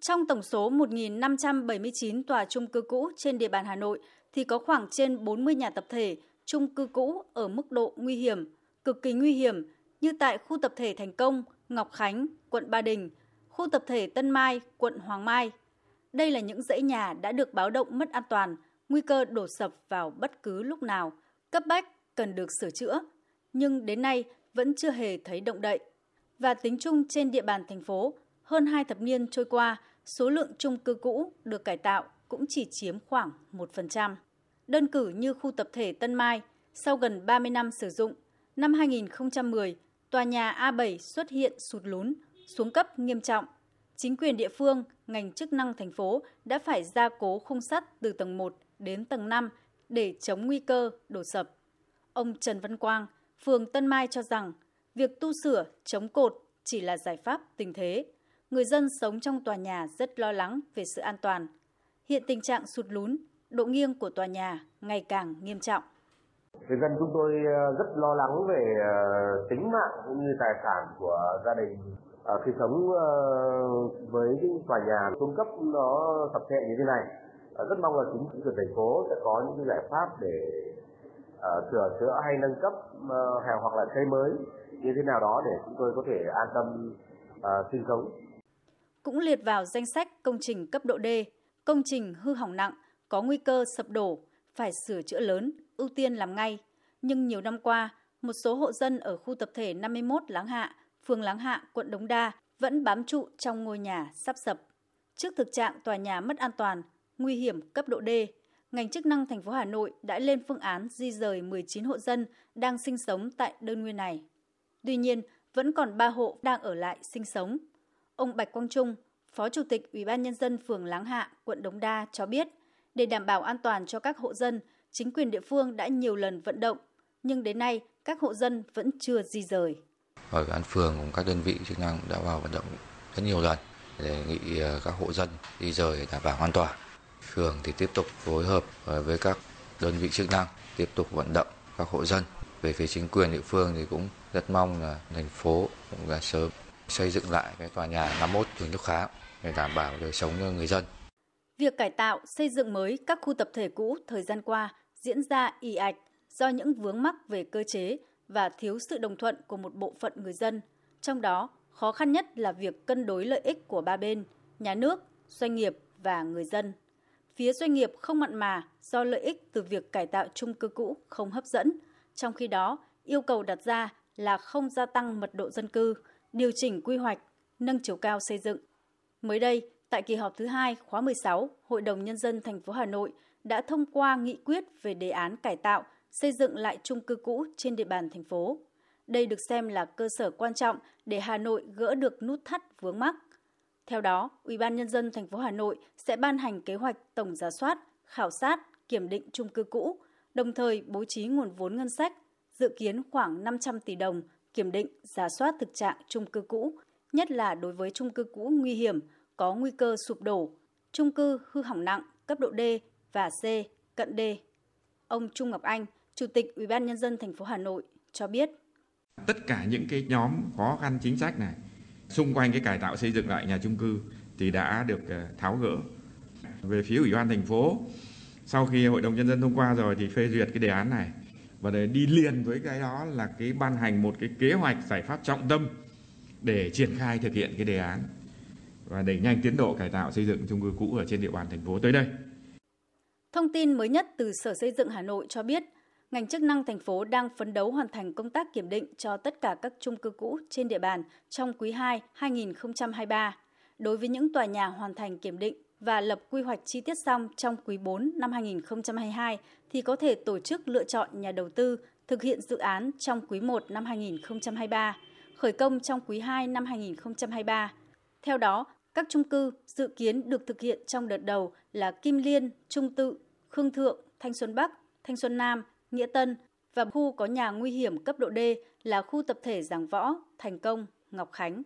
Trong tổng số 1.579 tòa trung cư cũ trên địa bàn Hà Nội thì có khoảng trên 40 nhà tập thể trung cư cũ ở mức độ nguy hiểm, cực kỳ nguy hiểm như tại khu tập thể Thành Công, Ngọc Khánh, quận Ba Đình, khu tập thể Tân Mai, quận Hoàng Mai. Đây là những dãy nhà đã được báo động mất an toàn, nguy cơ đổ sập vào bất cứ lúc nào, cấp bách cần được sửa chữa, nhưng đến nay vẫn chưa hề thấy động đậy. Và tính chung trên địa bàn thành phố, hơn hai thập niên trôi qua, số lượng chung cư cũ được cải tạo cũng chỉ chiếm khoảng 1%. Đơn cử như khu tập thể Tân Mai, sau gần 30 năm sử dụng, năm 2010, tòa nhà A7 xuất hiện sụt lún, xuống cấp nghiêm trọng. Chính quyền địa phương, ngành chức năng thành phố đã phải gia cố khung sắt từ tầng 1 đến tầng 5 để chống nguy cơ đổ sập. Ông Trần Văn Quang, phường Tân Mai cho rằng việc tu sửa, chống cột chỉ là giải pháp tình thế. Người dân sống trong tòa nhà rất lo lắng về sự an toàn. Hiện tình trạng sụt lún, độ nghiêng của tòa nhà ngày càng nghiêm trọng. Người dân chúng tôi ờ, rất lo lắng về ờ, tính mạng cũng như tài sản của gia đình ờ, khi sống với những tòa nhà xuống cấp nó sập sệ như thế này. Rất mong là chính quyền thành phố sẽ có những giải pháp để sửa chữa hay nâng cấp hoặc là xây mới như thế nào đó để chúng tôi có thể an tâm sinh sống. Cũng liệt vào danh sách công trình cấp độ D, công trình hư hỏng nặng, có nguy cơ sập đổ, phải sửa chữa lớn, ưu tiên làm ngay. Nhưng nhiều năm qua, một số hộ dân ở khu tập thể 51 Láng Hạ, phường Láng Hạ, quận Đống Đa vẫn bám trụ trong ngôi nhà sắp sập. Trước thực trạng tòa nhà mất an toàn, nguy hiểm cấp độ D, ngành chức năng thành phố Hà Nội đã lên phương án di rời 19 hộ dân đang sinh sống tại đơn nguyên này. Tuy nhiên, vẫn còn 3 hộ đang ở lại sinh sống. Ông Bạch Quang Trung, Phó Chủ tịch Ủy ban nhân dân phường Láng Hạ, quận Đống Đa cho biết, để đảm bảo an toàn cho các hộ dân, chính quyền địa phương đã nhiều lần vận động, nhưng đến nay các hộ dân vẫn chưa di rời. Ở an phường cùng các đơn vị chức năng đã vào vận động rất nhiều lần đề nghị ờ, các hộ dân di rời đảm bảo an toàn. Phường thì tiếp tục phối hợp ờ, với các đơn vị chức năng tiếp tục vận động các hộ dân. Về phía chính quyền địa phương thì cũng rất mong là thành phố cũng là sớm xây dựng lại cái tòa nhà 51 Huỳnh Thúc Kháng để đảm bảo đời sống cho người dân. Việc cải tạo, xây dựng mới các khu tập thể cũ thời gian qua diễn ra ì ạch do những vướng mắc về cơ chế và thiếu sự đồng thuận của một bộ phận người dân. Trong đó, khó khăn nhất là việc cân đối lợi ích của ba bên, nhà nước, doanh nghiệp và người dân. Phía doanh nghiệp không mặn mà do lợi ích từ việc cải tạo chung cư cũ không hấp dẫn, trong khi đó yêu cầu đặt ra là không gia tăng mật độ dân cư, điều chỉnh quy hoạch, nâng chiều cao xây dựng. Mới đây, tại kỳ họp thứ hai khóa 16, Hội đồng Nhân dân thành phố Hà Nội đã thông qua nghị quyết về đề án cải tạo, xây dựng lại chung cư cũ trên địa bàn thành phố. Đây được xem là cơ sở quan trọng để Hà Nội gỡ được nút thắt vướng mắc. Theo đó, Ủy ban nhân dân thành phố Hà Nội sẽ ban hành kế hoạch tổng giả soát, khảo sát, kiểm định chung cư cũ, đồng thời bố trí nguồn vốn ngân sách dự kiến khoảng 500 tỷ đồng kiểm định, giả soát thực trạng chung cư cũ, nhất là đối với chung cư cũ nguy hiểm, có nguy cơ sụp đổ, chung cư hư hỏng nặng cấp độ D và C, cận D. Ông Trung Ngọc Anh, Chủ tịch Ủy ban nhân dân thành phố Hà Nội cho biết: Tất cả những cái nhóm khó khăn chính sách này xung quanh cái cải tạo xây dựng lại nhà chung cư thì đã được ờ, tháo gỡ. Về phía Ủy ban thành phố, sau khi Hội đồng nhân dân thông qua rồi thì phê duyệt cái đề án này và để đi liền với cái đó là cái ban hành một cái kế hoạch giải pháp trọng tâm để triển khai thực hiện cái đề án và đẩy nhanh tiến độ cải tạo xây dựng chung cư cũ ở trên địa bàn thành phố tới đây. Thông tin mới nhất từ Sở Xây dựng Hà Nội cho biết, ngành chức năng thành phố đang phấn đấu hoàn thành công tác kiểm định cho tất cả các chung cư cũ trên địa bàn trong quý 2 2023. Đối với những tòa nhà hoàn thành kiểm định và lập quy hoạch chi tiết xong trong quý 4 năm 2022 thì có thể tổ chức lựa chọn nhà đầu tư thực hiện dự án trong quý 1 năm 2023, khởi công trong quý 2 năm 2023. Theo đó, các chung cư dự kiến được thực hiện trong đợt đầu là Kim Liên, Trung Tự, Khương Thượng, Thanh Xuân Bắc, Thanh Xuân Nam, Nghĩa Tân và khu có nhà nguy hiểm cấp độ D là khu tập thể Giảng Võ, Thành Công, Ngọc Khánh.